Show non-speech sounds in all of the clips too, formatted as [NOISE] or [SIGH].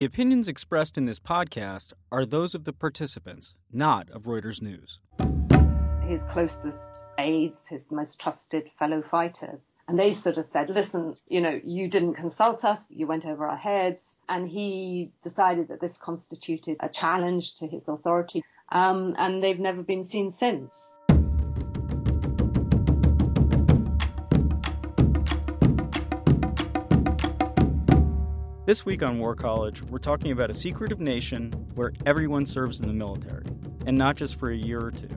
The opinions expressed in this podcast are those of the participants, not of Reuters News. His closest aides, his most trusted fellow fighters, and they sort of said, listen, you know, you didn't consult us, you went over our heads. And he decided that this constituted a challenge to his authority. Um, and they've never been seen since. This week on War College, we're talking about a secretive nation where everyone serves in the military, and not just for a year or two.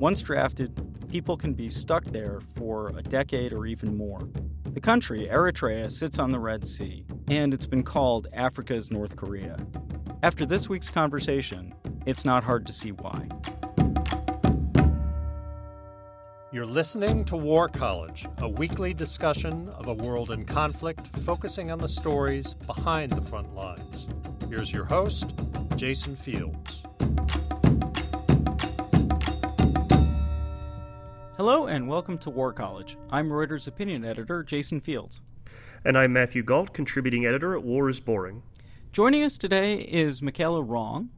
Once drafted, people can be stuck there for a decade or even more. The country, Eritrea, sits on the Red Sea, and it's been called Africa's North Korea. After this week's conversation, it's not hard to see why. You're listening to War College, a weekly discussion of a world in conflict focusing on the stories behind the front lines. Here's your host, Jason Fields. Hello and welcome to War College. I'm Reuters opinion editor Jason Fields. And I'm Matthew Gault, contributing editor at War is Boring. Joining us today is Michela Wrong,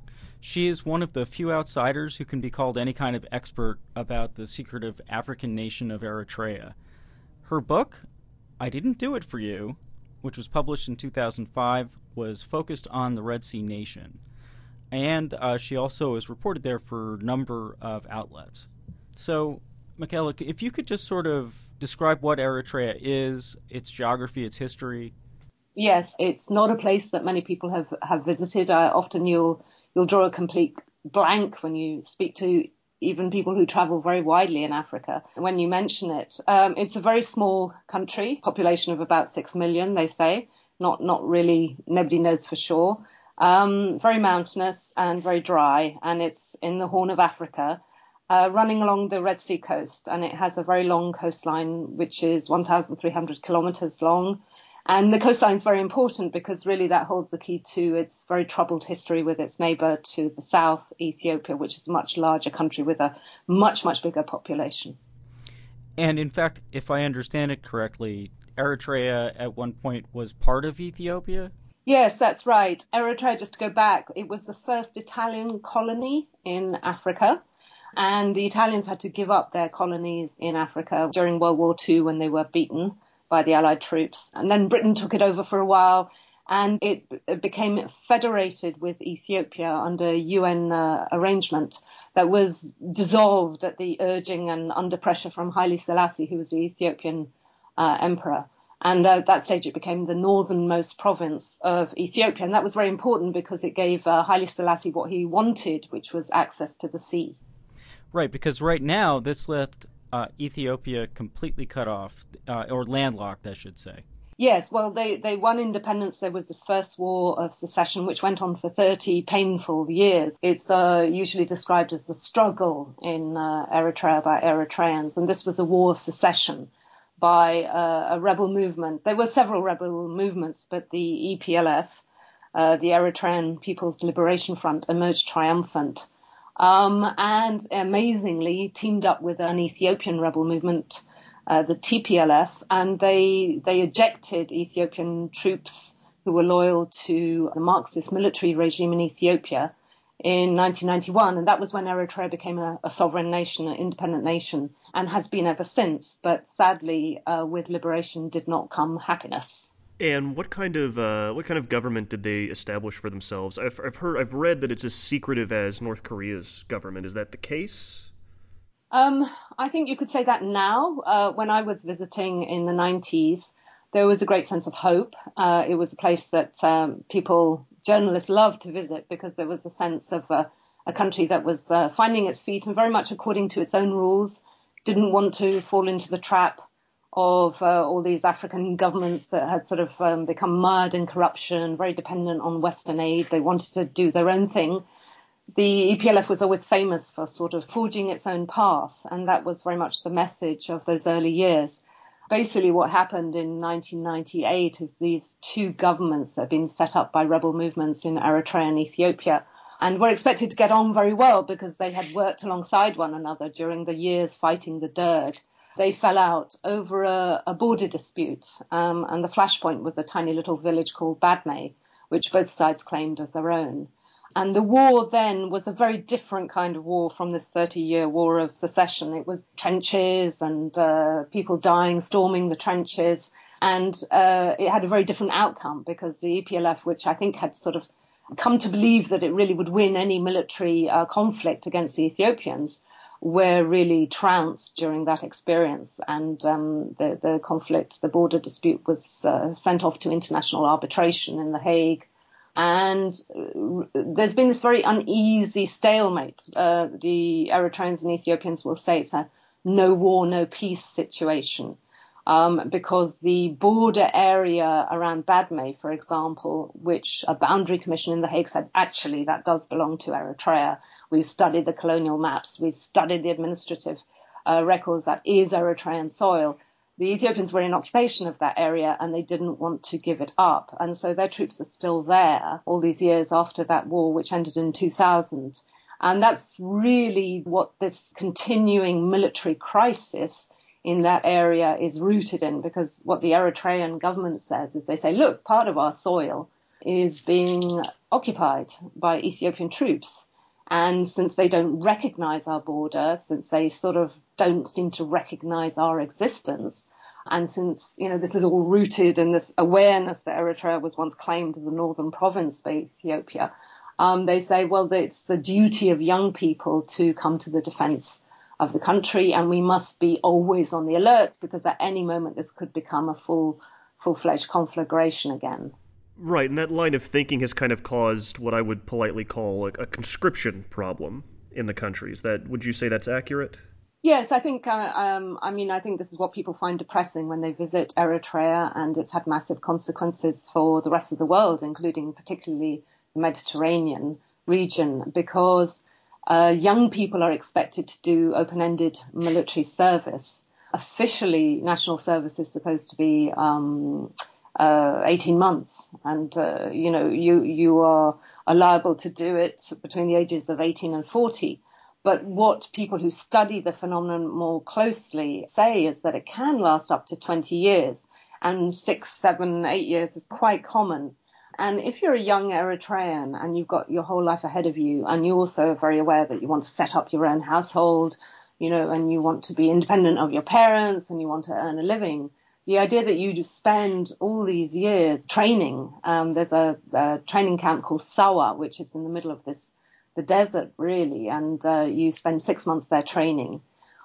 she is one of the few outsiders who can be called any kind of expert about the secretive African nation of Eritrea. Her book, I Didn't Do It For You, which was published in 2005, was focused on the Red Sea Nation. And uh, she also is reported there for a number of outlets. So, Michela, if you could just sort of describe what Eritrea is, its geography, its history. Yes, it's not a place that many people have, have visited. Uh, often you'll you'll draw a complete blank when you speak to even people who travel very widely in Africa. When you mention it, um, it's a very small country, population of about six million, they say. Not not really. Nobody knows for sure. Um, very mountainous and very dry, and it's in the Horn of Africa, uh, running along the Red Sea coast, and it has a very long coastline, which is 1,300 kilometers long. And the coastline is very important because really that holds the key to its very troubled history with its neighbor to the south, Ethiopia, which is a much larger country with a much, much bigger population. And in fact, if I understand it correctly, Eritrea at one point was part of Ethiopia? Yes, that's right. Eritrea, just to go back, it was the first Italian colony in Africa. And the Italians had to give up their colonies in Africa during World War II when they were beaten by the Allied troops. And then Britain took it over for a while and it, became federated with Ethiopia under UN uh, arrangement that was dissolved at the urging and under pressure from Haile Selassie, who was the Ethiopian uh, emperor. And uh, at that stage, it became the northernmost province of Ethiopia. And that was very important because it gave uh, Haile Selassie what he wanted, which was access to the sea. Right, because right now, this left uh, Ethiopia completely cut off, uh, or landlocked, I should say. Yes, well, they, they won independence. There was this first war of secession, which went on for 30 painful years. It's uh, usually described as the struggle in uh, Eritrea by Eritreans, and this was a war of secession by uh, a rebel movement. There were several rebel movements, but the EPLF, uh, the Eritrean People's Liberation Front, emerged triumphant um, and amazingly teamed up with an Ethiopian rebel movement, uh, the TPLF, and they they ejected Ethiopian troops who were loyal to the Marxist military regime in Ethiopia in 1991, and that was when Eritrea became a, a sovereign nation, an independent nation, and has been ever since. But sadly, uh, with liberation did not come happiness. And what kind of uh, what kind of government did they establish for themselves? I've, I've heard I've read that it's as secretive as North Korea's government. Is that the case? Um, I think you could say that now. Uh, when I was visiting in the 90s, there was a great sense of hope. Uh, it was a place that um, people, journalists, loved to visit because there was a sense of a, a country that was uh, finding its feet and very much according to its own rules. Didn't want to fall into the trap of uh, all these African governments that had sort of um, become mired in corruption, very dependent on Western aid. They wanted to do their own thing. The EPLF was always famous for sort of forging its own path, and that was very much the message of those early years. Basically, what happened in 1998 is these two governments that had been set up by rebel movements in Eritrea and Ethiopia and were expected to get on very well because they had worked alongside one another during the years fighting the Derg they fell out over a, a border dispute. Um, and the flashpoint was a tiny little village called Badme, which both sides claimed as their own. And the war then was a very different kind of war from this 30 year war of secession. It was trenches and uh, people dying, storming the trenches. And uh, it had a very different outcome because the EPLF, which I think had sort of come to believe that it really would win any military uh, conflict against the Ethiopians, were really trounced during that experience. And um, the, the conflict, the border dispute was uh, sent off to international arbitration in The Hague and uh, there's been this very uneasy stalemate. Uh, the Eritreans and Ethiopians will say it's a no war, no peace situation. Um, because the border area around Badme, for example, which a boundary commission in The Hague said actually that does belong to Eritrea. We've studied the colonial maps, we've studied the administrative uh, records, that is Eritrean soil the Ethiopians were in occupation of that area and they didn't want to give it up. And so their troops are still there all these years after that war, which ended in 2000. And that's really what this continuing military crisis in that area is rooted in because what the Eritrean government says is they say, look, part of our soil is being occupied by Ethiopian troops. And since they don't recognize our border, since they sort of don't seem to recognize our existence, and since, you know, this is all rooted in this awareness that Eritrea was once claimed as a northern province by Ethiopia, um, they say, well, it's the duty of young people to come to the defense of the country and we must be always on the alert because at any moment this could become a full, full-fledged conflagration again. Right, and that line of thinking has kind of caused what I would politely call a, a conscription problem in the countries. That would you say that's accurate? Yes, I think. Uh, um, I mean, I think this is what people find depressing when they visit Eritrea, and it's had massive consequences for the rest of the world, including particularly the Mediterranean region, because uh, young people are expected to do open-ended military service. Officially, national service is supposed to be um, uh, 18 months, and uh, you know you you are, are liable to do it between the ages of 18 and 40. But what people who study the phenomenon more closely say is that it can last up to 20 years, and six, seven, eight years is quite common. And if you're a young Eritrean and you've got your whole life ahead of you, and you also are very aware that you want to set up your own household, you know, and you want to be independent of your parents and you want to earn a living, the idea that you spend all these years training, um, there's a, a, training camp called Sawa, which is in the middle of this, the desert really, and uh, you spend six months there training.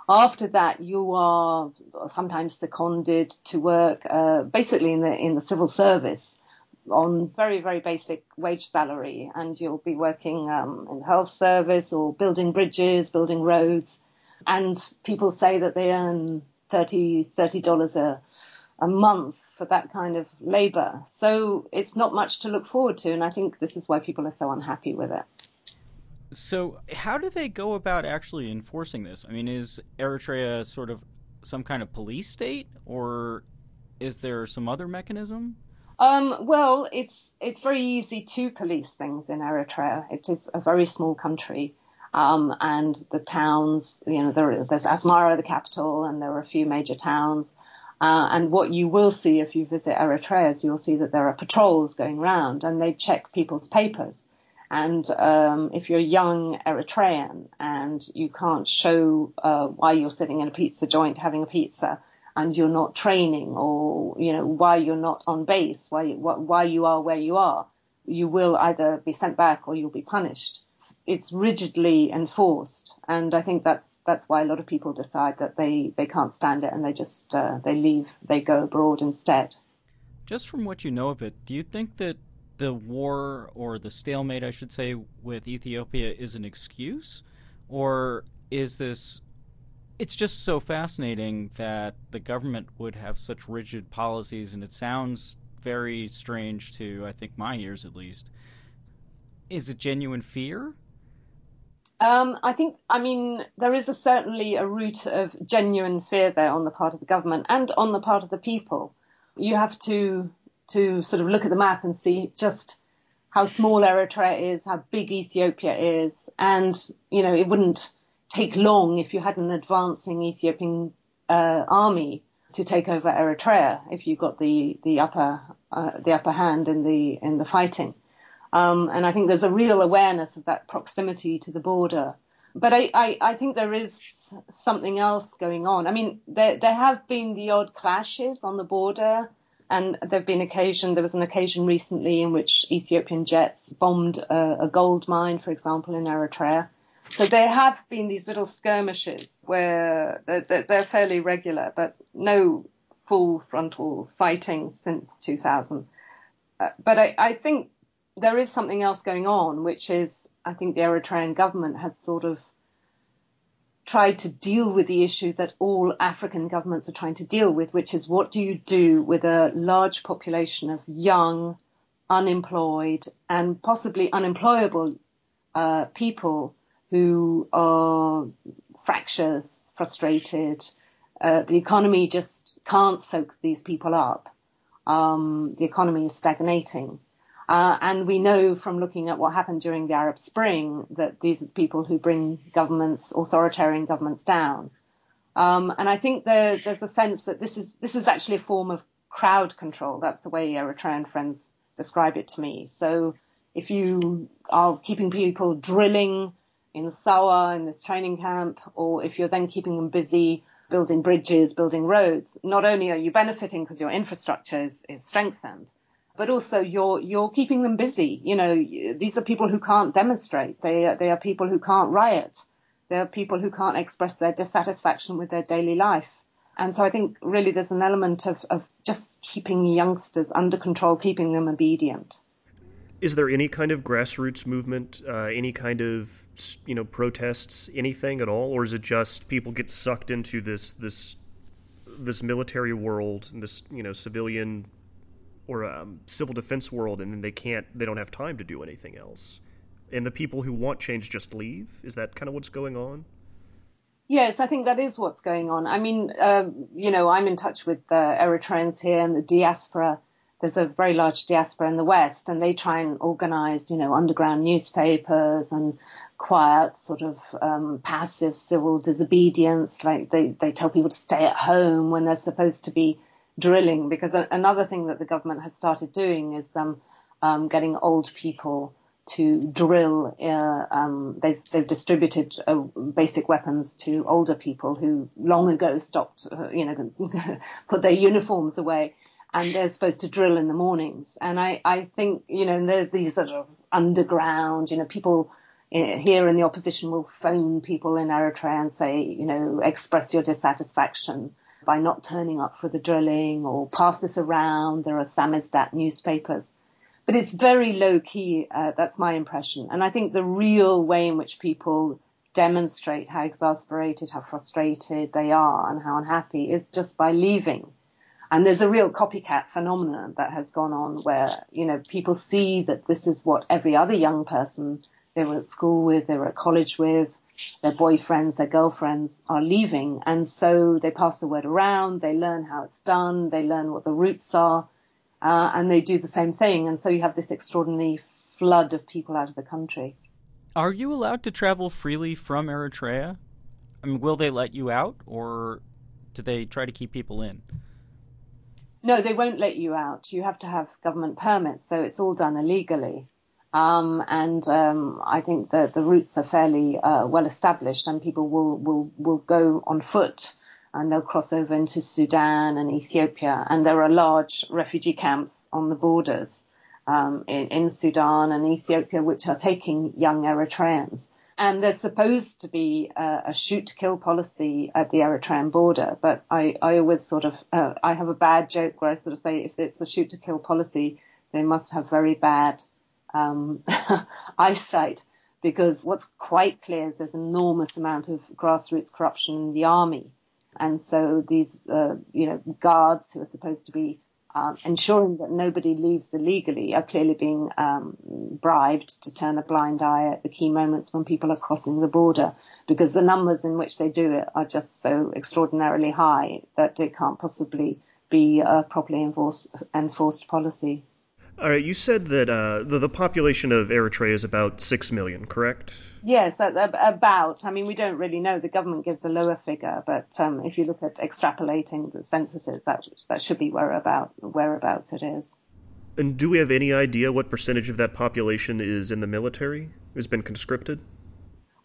After that, you are sometimes seconded to work, uh, basically in the in the civil service on very very basic wage salary, and you'll be working um, in the health service or building bridges, building roads, and people say that they earn 30 dollars a a month for that kind of labor. So it's not much to look forward to, and I think this is why people are so unhappy with it. So, how do they go about actually enforcing this? I mean, is Eritrea sort of some kind of police state, or is there some other mechanism? Um, well, it's it's very easy to police things in Eritrea. It is a very small country, um, and the towns, you know, there, there's Asmara, the capital, and there are a few major towns. Uh, and what you will see if you visit Eritrea is you'll see that there are patrols going around and they check people's papers. And um, if you're a young Eritrean and you can't show uh, why you're sitting in a pizza joint having a pizza and you're not training or, you know, why you're not on base, why, why you are where you are, you will either be sent back or you'll be punished. It's rigidly enforced. And I think that's that's why a lot of people decide that they, they can't stand it and they just uh, they leave, they go abroad instead. Just from what you know of it, do you think that the war or the stalemate, I should say, with Ethiopia is an excuse, or is this? It's just so fascinating that the government would have such rigid policies, and it sounds very strange to, I think, my ears at least. Is it genuine fear? Um, I think, I mean, there is a, certainly a root of genuine fear there on the part of the government and on the part of the people. You have to to sort of look at the map and see just how small Eritrea is, how big Ethiopia is, and you know it wouldn't take long if you had an advancing Ethiopian uh, army to take over Eritrea if you got the the upper uh, the upper hand in the in the fighting. Um, and I think there's a real awareness of that proximity to the border. But I, I, I think there is something else going on. I mean, there, there have been the odd clashes on the border, and there have been occasion. There was an occasion recently in which Ethiopian jets bombed a, a gold mine, for example, in Eritrea. So there have been these little skirmishes where they're, they're fairly regular, but no full frontal fighting since 2000. Uh, but I, I think there is something else going on, which is I think the Eritrean government has sort of tried to deal with the issue that all African governments are trying to deal with, which is what do you do with a large population of young, unemployed, and possibly unemployable uh, people who are fractious, frustrated. Uh, the economy just can't soak these people up. Um, the economy is stagnating. Uh, and we know from looking at what happened during the Arab Spring that these are the people who bring governments, authoritarian governments down. Um, and I think there, there's a sense that this is this is actually a form of crowd control. That's the way Eritrean friends describe it to me. So if you are keeping people drilling in Sawa in this training camp, or if you're then keeping them busy building bridges, building roads, not only are you benefiting because your infrastructure is, is strengthened, but also you're you're keeping them busy. You know, these are people who can't demonstrate. They they are people who can't riot. They are people who can't express their dissatisfaction with their daily life. And so I think really there's an element of, of just keeping youngsters under control, keeping them obedient. Is there any kind of grassroots movement, uh, any kind of you know protests, anything at all, or is it just people get sucked into this this this military world, this you know civilian or um, civil defense world, and then they can't, they don't have time to do anything else. And the people who want change just leave. Is that kind of what's going on? Yes, I think that is what's going on. I mean, uh, you know, I'm in touch with the Eritreans here and the diaspora. There's a very large diaspora in the West, and they try and organize, you know, underground newspapers and quiet, sort of um, passive civil disobedience. Like they, they tell people to stay at home when they're supposed to be drilling because a- another thing that the government has started doing is um, um, getting old people to drill. Uh, um, they've, they've distributed uh, basic weapons to older people who long ago stopped, uh, you know, [LAUGHS] put their uniforms away, and they're supposed to drill in the mornings. And I, I think, you know, these sort of underground, you know, people uh, here in the opposition will phone people in Eritrea and say, you know, express your dissatisfaction by not turning up for the drilling or pass this around. There are samizdat newspapers. But it's very low key. Uh, that's my impression. And I think the real way in which people demonstrate how exasperated, how frustrated they are and how unhappy is just by leaving. And there's a real copycat phenomenon that has gone on where, you know, people see that this is what every other young person they were at school with, they were at college with, their boyfriends, their girlfriends are leaving. And so they pass the word around, they learn how it's done, they learn what the routes are, uh, and they do the same thing. And so you have this extraordinary flood of people out of the country. Are you allowed to travel freely from Eritrea? I mean, will they let you out, or do they try to keep people in? No, they won't let you out. You have to have government permits, so it's all done illegally. Um, and um, I think that the routes are fairly uh, well established, and people will, will will go on foot, and they'll cross over into Sudan and Ethiopia, and there are large refugee camps on the borders um, in, in, Sudan and Ethiopia, which are taking young Eritreans. And there's supposed to be a, a shoot kill policy at the Eritrean border, but I, I always sort of uh, I have a bad joke where I sort of say if it's a shoot to kill policy, they must have very bad um, [LAUGHS] eyesight because what's quite clear is there's an enormous amount of grassroots corruption in the army. And so these, uh, you know, guards who are supposed to be um, ensuring that nobody leaves illegally are clearly being um, bribed to turn a blind eye at the key moments when people are crossing the border because the numbers in which they do it are just so extraordinarily high that it can't possibly be a properly enforced, enforced policy. All right, you said that uh, the, the population of Eritrea is about 6 million, correct? Yes, about. I mean, we don't really know. The government gives a lower figure, but um, if you look at extrapolating the censuses, that that should be whereabout, whereabouts it is. And do we have any idea what percentage of that population is in the military, has been conscripted?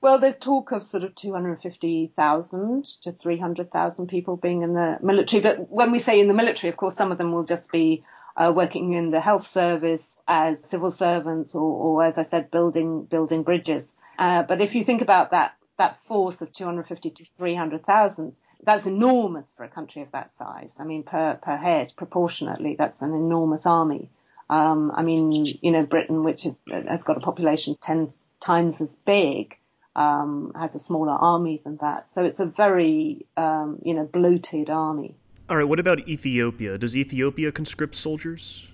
Well, there's talk of sort of 250,000 to 300,000 people being in the military. But when we say in the military, of course, some of them will just be uh, working in the health service as civil servants or, or as I said, building, building bridges. Uh, but if you think about that, that force of 250 to 300,000, that's enormous for a country of that size. I mean, per, per head, proportionately, that's an enormous army. Um, I mean, you know, Britain, which is, has got a population 10 times as big, um, has a smaller army than that. So it's a very, um, you know, bloated army. All right, what about Ethiopia? Does Ethiopia conscript soldiers?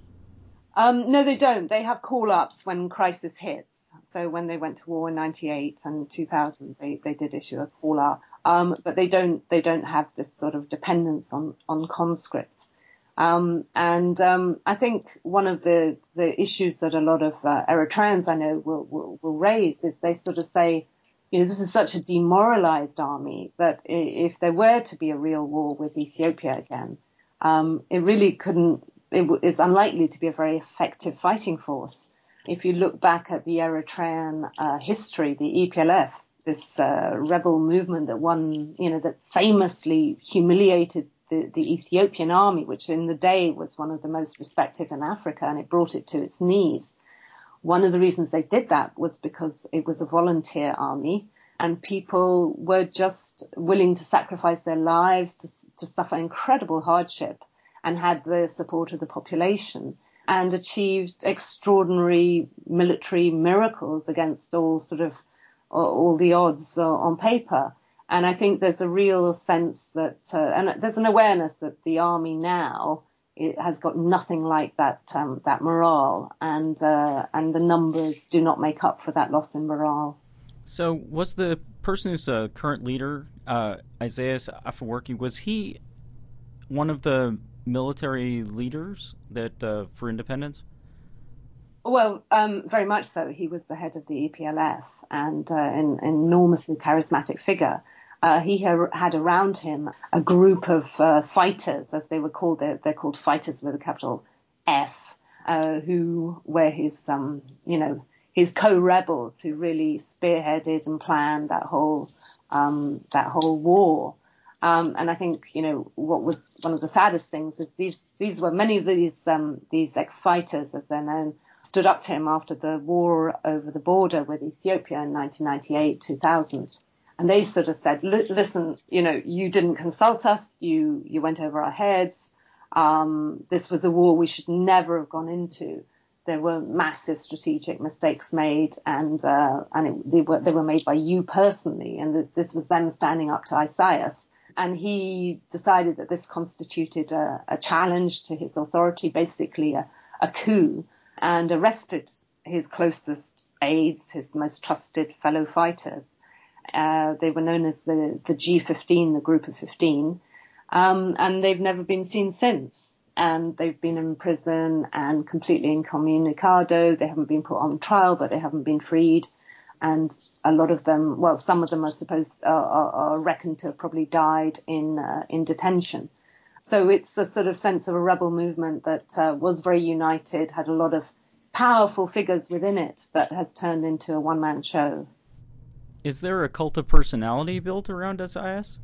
Um, no, they don't. They have call ups when crisis hits. So when they went to war in '98 and 2000, they, they did issue a call up. Um, but they don't they don't have this sort of dependence on on conscripts. Um, and um, I think one of the the issues that a lot of uh, Eritreans I know will, will will raise is they sort of say, you know, this is such a demoralized army that if there were to be a real war with Ethiopia again, um, it really couldn't it, it's unlikely to be a very effective fighting force. If you look back at the Eritrean uh, history, the EPLF, this uh, rebel movement that won, you know, that famously humiliated the, the Ethiopian army, which in the day was one of the most respected in Africa, and it brought it to its knees. One of the reasons they did that was because it was a volunteer army and people were just willing to sacrifice their lives to, to suffer incredible hardship and had the support of the population and achieved extraordinary military miracles against all sort of all the odds on paper. And I think there's a real sense that, uh, and there's an awareness that the army now it has got nothing like that um, that morale, and uh, and the numbers do not make up for that loss in morale. So, was the person who's a current leader, uh, Isaias Afwerki, was he one of the military leaders that uh, for independence? Well, um, very much so. He was the head of the EPLF and uh, an, an, enormously charismatic figure. Uh, he ha- had around him a group of uh, fighters, as they were called. They're, they're, called fighters with a capital F, uh, who were his, um, you know, his co-rebels who really spearheaded and planned that whole um, that whole war. Um, and I think, you know, what was one of the saddest things is these, these were many of these, um, these ex-fighters, as they're known, stood up to him after the war over the border with Ethiopia in 1998, 2000. And they sort of said, listen, you know, you didn't consult us. You, you went over our heads. Um, this was a war we should never have gone into. There were massive strategic mistakes made, and uh, and it, they were they were made by you personally, and this was them standing up to Isaias and he decided that this constituted a, a challenge to his authority, basically a, a, coup, and arrested his closest aides, his most trusted fellow fighters. Uh, they were known as the, the G15, the group of 15, um, and they've never been seen since. And they've been in prison and completely incommunicado. They haven't been put on trial, but they haven't been freed. And a lot of them, well, some of them are supposed are, are, are reckoned to have probably died in uh, in detention. So it's a sort of sense of a rebel movement that uh, was very united, had a lot of powerful figures within it that has turned into a one man show. Is there a cult of personality built around Isaias?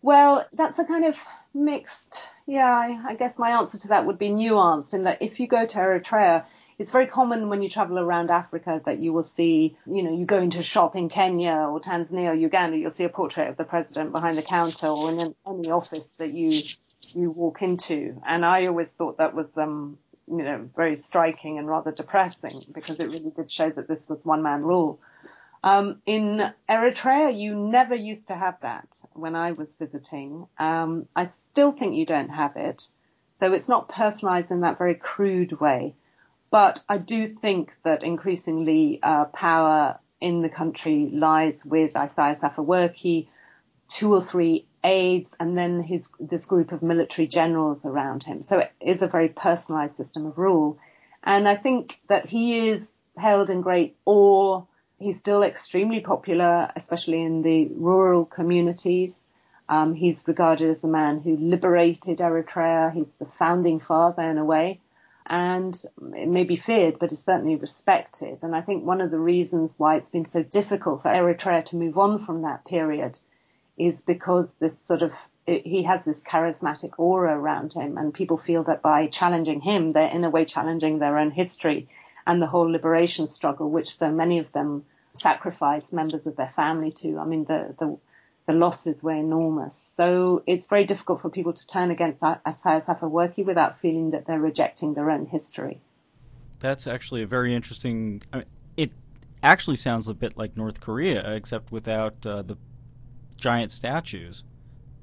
Well, that's a kind of mixed. Yeah, I, I guess my answer to that would be nuanced in that if you go to Eritrea, it's very common when you travel around Africa that you will see, you know, you go into a shop in Kenya or Tanzania or Uganda, you'll see a portrait of the president behind the counter or in any office that you you walk into. And I always thought that was, um, you know, very striking and rather depressing because it really did show that this was one man rule. Um, in Eritrea, you never used to have that when I was visiting. Um, I still think you don't have it. So it's not personalized in that very crude way. But I do think that increasingly uh, power in the country lies with Isaias Afwerki, two or three aides, and then his this group of military generals around him. So it is a very personalized system of rule. And I think that he is held in great awe. He's still extremely popular, especially in the rural communities. Um, he's regarded as the man who liberated Eritrea. He's the founding father in a way. and it may be feared, but is certainly respected. And I think one of the reasons why it's been so difficult for Eritrea to move on from that period is because this sort of he has this charismatic aura around him, and people feel that by challenging him, they're in a way challenging their own history and the whole liberation struggle, which so many of them sacrificed members of their family to. I mean, the the, the losses were enormous. So it's very difficult for people to turn against Isaias Afwerki without feeling that they're rejecting their own history. That's actually a very interesting. I mean, it actually sounds a bit like North Korea, except without uh, the giant statues.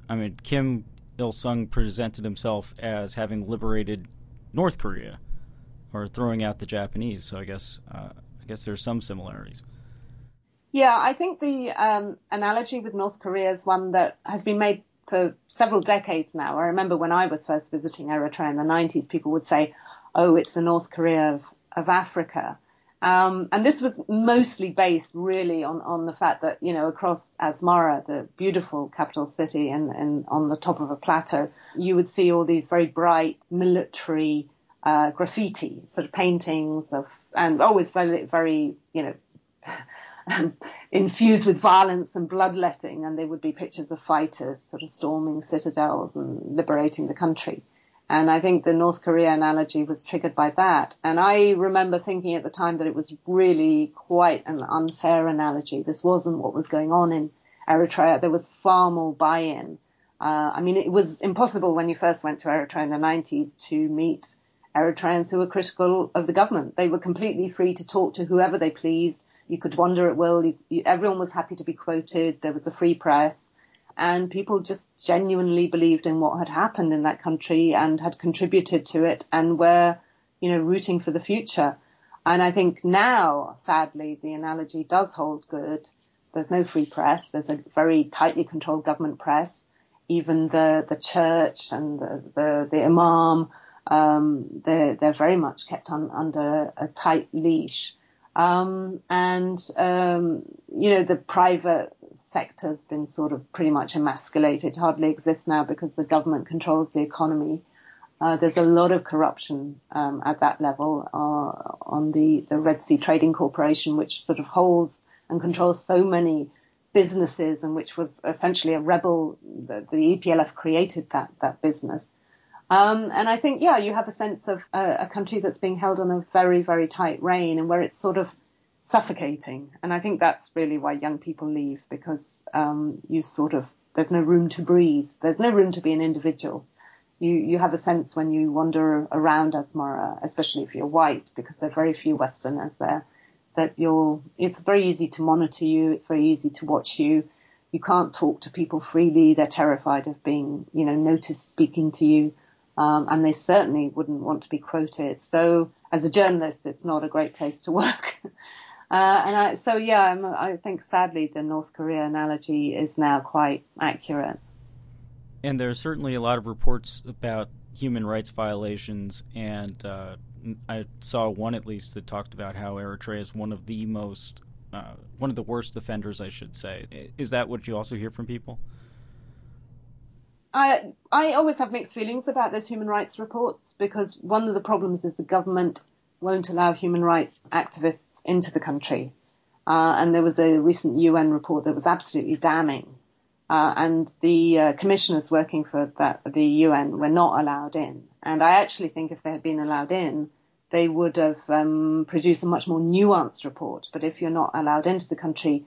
I mean, Kim Il sung presented himself as having liberated North Korea, or throwing out the Japanese. So I guess uh, I guess there's some similarities. Yeah, I think the um, analogy with North Korea is one that has been made for several decades now. I remember when I was first visiting Eritrea in the 90s, people would say, "Oh, it's the North Korea of, of Africa." Um, and this was mostly based really on, on the fact that, you know, across Asmara, the beautiful capital city and, and on the top of a plateau, you would see all these very bright military uh, graffiti, sort of paintings of, and always very, very, you know, infused with violence and bloodletting. And there would be pictures of fighters sort of storming citadels and liberating the country. And I think the North Korea analogy was triggered by that. And I remember thinking at the time that it was really quite an unfair analogy. This wasn't what was going on in Eritrea. There was far more buy-in. Uh, I mean, it was impossible when you first went to Eritrea in the 90s to meet Eritreans who were critical of the government. They were completely free to talk to whoever they pleased. You could wander at will. You, you, everyone was happy to be quoted. There was a free press and people just genuinely believed in what had happened in that country and had contributed to it and were, you know, rooting for the future. And I think now, sadly, the analogy does hold good. There's no free press. There's a very tightly controlled government press. Even the, the church and the, the, the imam, um, they're, they're very much kept on, under a tight leash. Um, and, um, you know, the private sector's been sort of pretty much emasculated, hardly exists now because the government controls the economy. Uh, there's a lot of corruption um, at that level uh, on the, the Red Sea Trading Corporation, which sort of holds and controls so many businesses and which was essentially a rebel. The, the EPLF created that, that business. Um, and I think, yeah, you have a sense of a, a country that's being held on a very, very tight rein and where it's sort of suffocating. And I think that's really why young people leave because um, you sort of there's no room to breathe. There's no room to be an individual. You you have a sense when you wander around Asmara, especially if you're white, because there are very few Westerners there, that you're. It's very easy to monitor you. It's very easy to watch you. You can't talk to people freely. They're terrified of being, you know, noticed speaking to you. Um, and they certainly wouldn't want to be quoted. So, as a journalist, it's not a great place to [LAUGHS] work. Uh, and I, so, yeah, I'm, i think sadly the North Korea analogy is now quite accurate. And there's certainly a lot of reports about human rights violations, and uh, I saw one at least that talked about how Eritrea is one of the most, uh, one of the worst offenders, I should say. Is that what you also hear from people? I I always have mixed feelings about those human rights reports because one of the problems is the government won't allow human rights activists into the country. Uh, and there was a recent UN report that was absolutely damning. Uh, and the uh, commissioners working for that, the UN were not allowed in. And I actually think if they had been allowed in, they would have um, produced a much more nuanced report. But if you're not allowed into the country,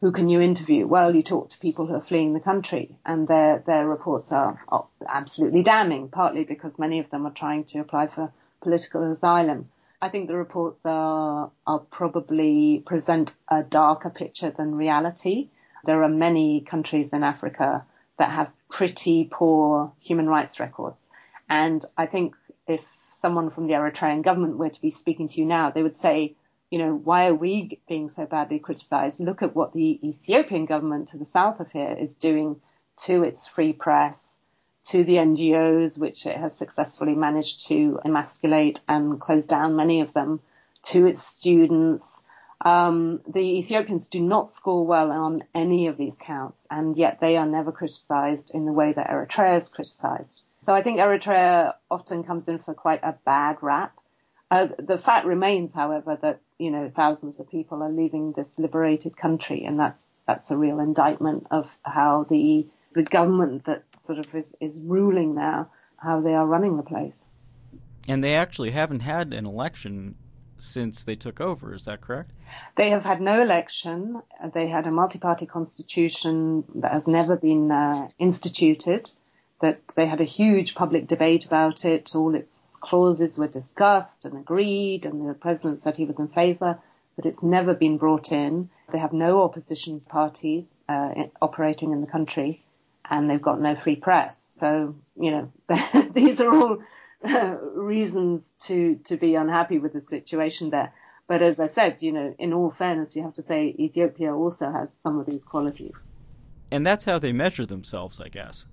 who can you interview? Well, you talk to people who are fleeing the country, and their their reports are, are absolutely damning. Partly because many of them are trying to apply for political asylum, I think the reports are, are probably present a darker picture than reality. There are many countries in Africa that have pretty poor human rights records. And I think if someone from the Eritrean government were to be speaking to you now, they would say, you know, why are we being so badly criticized? Look at what the Ethiopian government to the south of here is doing to its free press, to the NGOs, which it has successfully managed to emasculate and close down many of them, to its students. Um, the Ethiopians do not score well on any of these counts, and yet they are never criticized in the way that Eritrea is criticized. So I think Eritrea often comes in for quite a bad rap. Uh, the fact remains, however, that you know thousands of people are leaving this liberated country, and that's that's a real indictment of how the the government that sort of is, is ruling now, how they are running the place. And they actually haven't had an election since they took over. Is that correct? They have had no election. They had a multi-party constitution that has never been uh, instituted. That they had a huge public debate about it. All its clauses were discussed and agreed, and the president said he was in favour. But it's never been brought in. They have no opposition parties uh, operating in the country, and they've got no free press. So you know [LAUGHS] these are all reasons to to be unhappy with the situation there. But as I said, you know, in all fairness, you have to say Ethiopia also has some of these qualities. And that's how they measure themselves, I guess.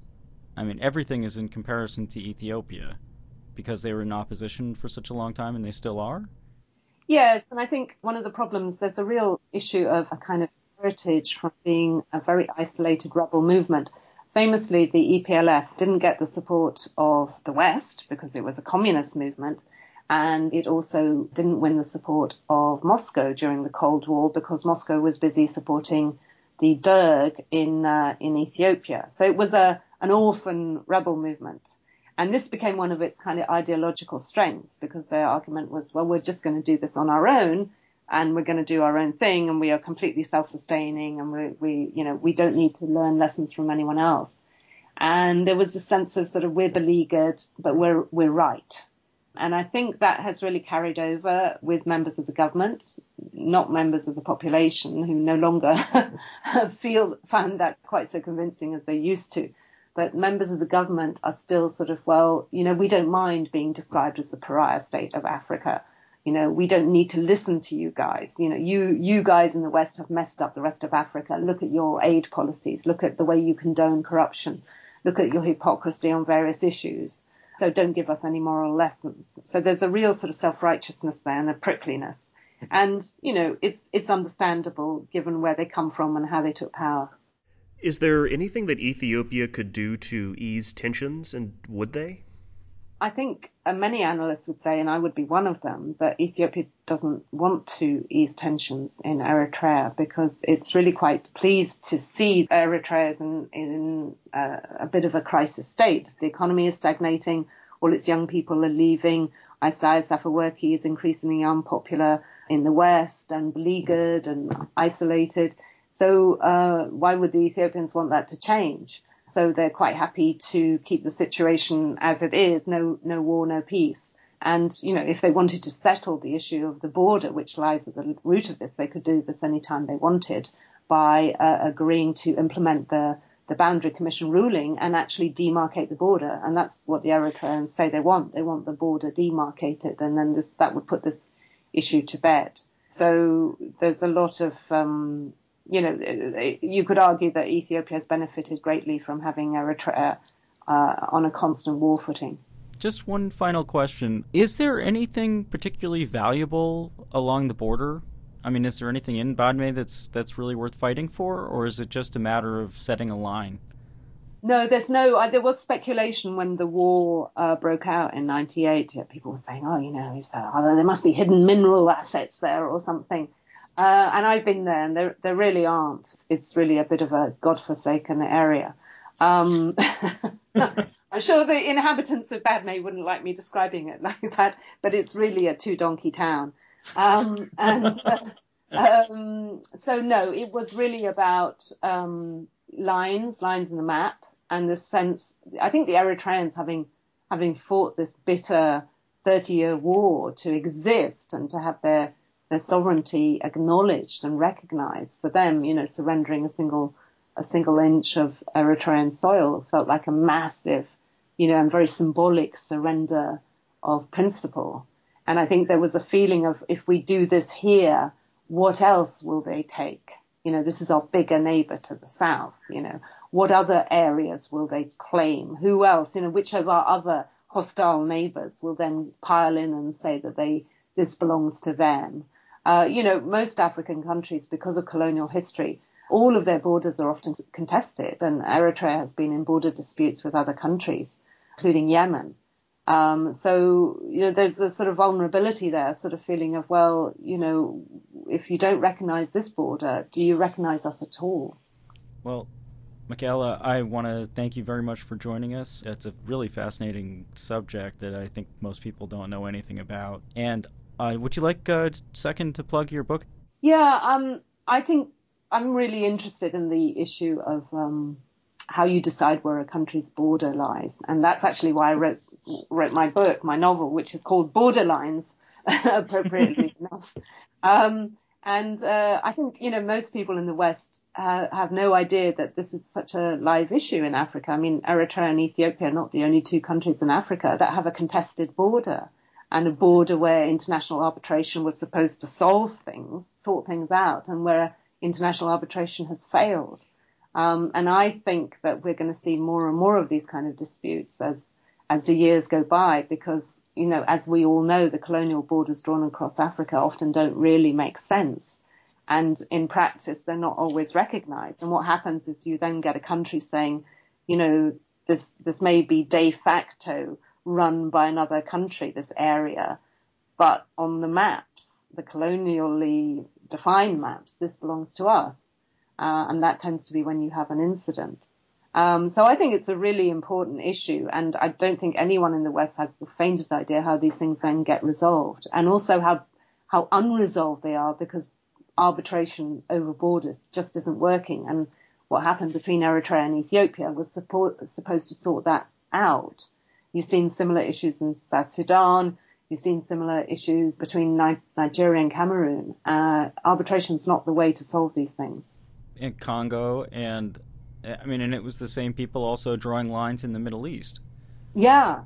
I mean, everything is in comparison to Ethiopia because they were in opposition for such a long time and they still are? Yes, and I think one of the problems, there's a real issue of a kind of heritage from being a very isolated rebel movement famously, the EPLF didn't get the support of the West because it was a communist movement. And it also didn't win the support of Moscow during the Cold War because Moscow was busy supporting the Derg in uh, in Ethiopia. So it was a an orphan rebel movement. And this became one of its kind of ideological strengths because their argument was, well, we're just going to do this on our own and we're going to do our own thing and we are completely self-sustaining and we, we, you know, we don't need to learn lessons from anyone else. And there was a sense of sort of we're beleaguered, but we're, we're right. And I think that has really carried over with members of the government, not members of the population who no longer [LAUGHS] feel, find that quite so convincing as they used to. But members of the government are still sort of, well, you know, we don't mind being described as the pariah state of Africa you know, we don't need to listen to you guys. You know, you, you guys in the West have messed up the rest of Africa. Look at your aid policies. Look at the way you condone corruption. Look at your hypocrisy on various issues. So don't give us any moral lessons. So there's a real sort of self-righteousness there and a prickliness. And, you know, it's, it's understandable given where they come from and how they took power. Is there anything that Ethiopia could do to ease tensions, and would they? I think uh, many analysts would say, and I would be one of them, that Ethiopia doesn't want to ease tensions in Eritrea because it's really quite pleased to see Eritrea is in, in uh, a bit of a crisis state. The economy is stagnating, all its young people are leaving. Isaias Afwerki is increasingly unpopular in the West and beleaguered and isolated. So uh, why would the Ethiopians want that to change? So they're quite happy to keep the situation as it is, no, no war, no peace. And, you know, if they wanted to settle the issue of the border, which lies at the root of this, they could do this anytime they wanted by uh, agreeing to implement the, the boundary commission ruling and actually demarcate the border. And that's what the Eritreans say they want. They want the border demarcated and then this, that would put this issue to bed. So there's a lot of, um, you know, you could argue that Ethiopia has benefited greatly from having Eritrea uh, on a constant war footing. Just one final question. Is there anything particularly valuable along the border? I mean, is there anything in Badme that's that's really worth fighting for, or is it just a matter of setting a line? No, there's no. Uh, there was speculation when the war uh, broke out in '98. People were saying, "Oh, you know, uh, there must be hidden mineral assets there or something." Uh, and I've been there, and there there really aren't. It's really a bit of a godforsaken area. Um, [LAUGHS] I'm sure the inhabitants of Badme wouldn't like me describing it [LAUGHS] like that, but it's really a two donkey town. Um, and uh, [LAUGHS] um, so no, it was really about um, lines, lines in the map, and the sense. I think the Eritreans having having fought this bitter 30 year war to exist and to have their their sovereignty acknowledged and recognized. For them, you know, surrendering a single a single inch of Eritrean soil felt like a massive, you know, and very symbolic surrender of principle. And I think there was a feeling of if we do this here, what else will they take? You know, this is our bigger neighbor to the south. You know, what other areas will they claim? Who else? You know, which of our other hostile neighbors will then pile in and say that they this belongs to them? Uh, you know, most African countries, because of colonial history, all of their borders are often contested, and Eritrea has been in border disputes with other countries. including Yemen. Um, so, you know, there's a sort of vulnerability there, sort of feeling of, well, you know, if you don't recognize this border, do you recognize us at all? Well, Michela, I want to thank you very much for joining us. It's a really fascinating subject that I think most people don't know anything about. And uh, would you like a second to plug your book? Yeah, um, I think I'm really interested in the issue of um, how you decide where a country's border lies, and that's actually why I wrote wrote my book, my novel, which is called Borderlines, [LAUGHS] appropriately [LAUGHS] enough. Um, and uh, I think you know most people in the West uh, have no idea that this is such a live issue in Africa. I mean, Eritrea and Ethiopia are not the only two countries in Africa that have a contested border and a border where international arbitration was supposed to solve things, sort things out, and where international arbitration has failed. Um, and I think that we're going to see more and more of these kind of disputes as as the years go by, because you know, as we all know, the colonial borders drawn across Africa often don't really make sense, and in practice, they're not always recognised. And what happens is you then get a country saying, you know, this this may be de facto run by another country, this area, but on the maps, the colonially defined maps, this belongs to us. Uh, and that tends to be when you have an incident. Um, so I think it's a really important issue, and I don't think anyone in the West has the faintest idea how these things then get resolved, and also how how unresolved they are because arbitration over borders just isn't working. And what happened between Eritrea and Ethiopia was support, supposed to sort that out. You've seen similar issues in South Sudan. You've seen similar issues between Nigeria and Cameroon. Uh, arbitration is not the way to solve these things. In Congo, and I mean, and it was the same people also drawing lines in the Middle East. Yeah.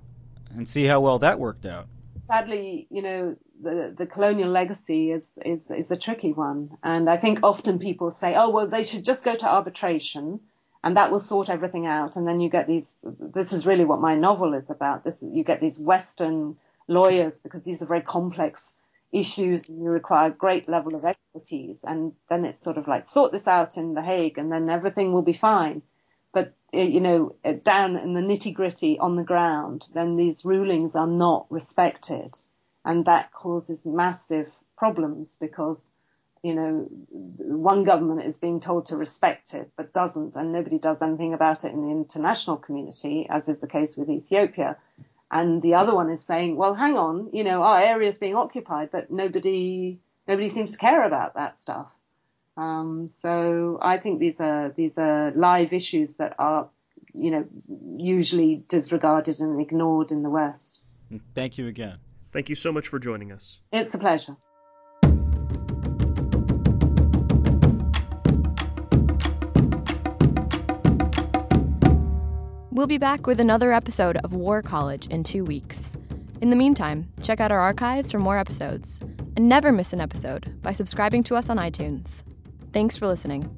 And see how well that worked out. Sadly, you know, the, the colonial legacy is, is, is a tricky one. And I think often people say, oh, well, they should just go to arbitration and that will sort everything out. And then you get these, this is really what my novel is about. This, you get these Western lawyers because these are very complex issues and you require a great level of expertise. And then it's sort of like sort this out in The Hague and then everything will be fine. But, eh, you know, eh, down in the nitty gritty on the ground, then these rulings are not respected. And that causes massive problems because, you know, one government is being told to respect it, but doesn't, and nobody does anything about it in the international community, as is the case with Ethiopia. And the other one is saying, well, hang on, you know, our area is being occupied, but nobody, nobody seems to care about that stuff. Um, so I think these are, these are live issues that are, you know, usually disregarded and ignored in the West. Thank you again. Thank you so much for joining us. It's a pleasure. We'll be back with another episode of War College in two weeks. In the meantime, check out our archives for more episodes. And never miss an episode by subscribing to us on iTunes. Thanks for listening.